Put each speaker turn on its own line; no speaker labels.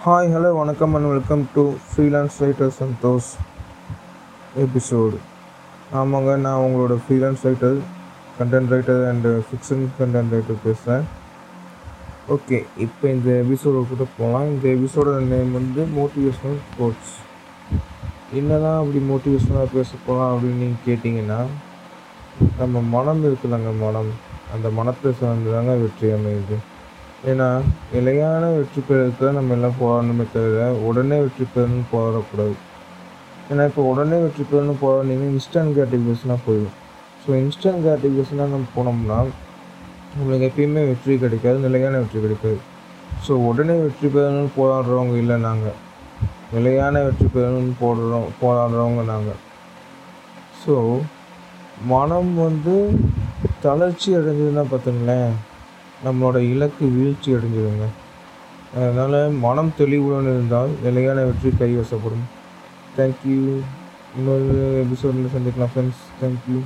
Hi hello வணக்கம் and welcome to freelance writer Santhosh episode ஆமாங்க நான் உங்களோட freelance writer content writer and fiction content writer பேசுகிறேன் okay இப்போ இந்த எபிசோடு கூட போகலாம் இந்த எபிசோட நேம் வந்து மோட்டிவேஷ்னல் கோட்ஸ் என்னதான் அப்படி மோட்டிவேஷனாக பேச போகலாம் அப்படின்னு நீங்கள் கேட்டிங்கன்னா நம்ம மனம் இருக்குல்லங்க மனம். அந்த மனத்தை சார்ந்து தாங்க வெற்றி அமையுது. ஏன்னா நிலையான வெற்றி பெறதுக்கு தான் நம்ம எல்லாம் போராடணுமே தவிர உடனே வெற்றி பெறணும்னு போராடக்கூடாது. ஏன்னா இப்போ உடனே வெற்றி பெறணும்னு போராடினீங்கன்னா இன்ஸ்டன்ட் கிராட்டிஃபிகேஷனாக போயிடும். ஸோ இன்ஸ்டன்ட் கிராட்டிஃபிகேஷனாக நம்ம போனோம்னா நம்மளுக்கு எப்பயுமே வெற்றி கிடைக்காது நிலையான வெற்றி கிடைக்காது. ஸோ உடனே வெற்றி பெறணும்னு போராடுறவங்க இல்லை நாங்கள் நிலையான வெற்றி பெறணும்னு போடுறோம் போராடுறவங்க நாங்கள் ஸோ மனம் வந்து தளர்ச்சி அடைஞ்சதுன்னா பார்த்துங்களேன் நம்மளோட இலக்கு வீழ்ச்சி அடைஞ்சிடுங்க அதனால் மனம் தெளிவுடன் இருந்தால் நிலையான வெற்றி கைவசப்படும் தேங்க்யூ இன்னொரு எபிசோடில் சந்திக்கலாம் ஃப்ரெண்ட்ஸ் தேங்க்யூ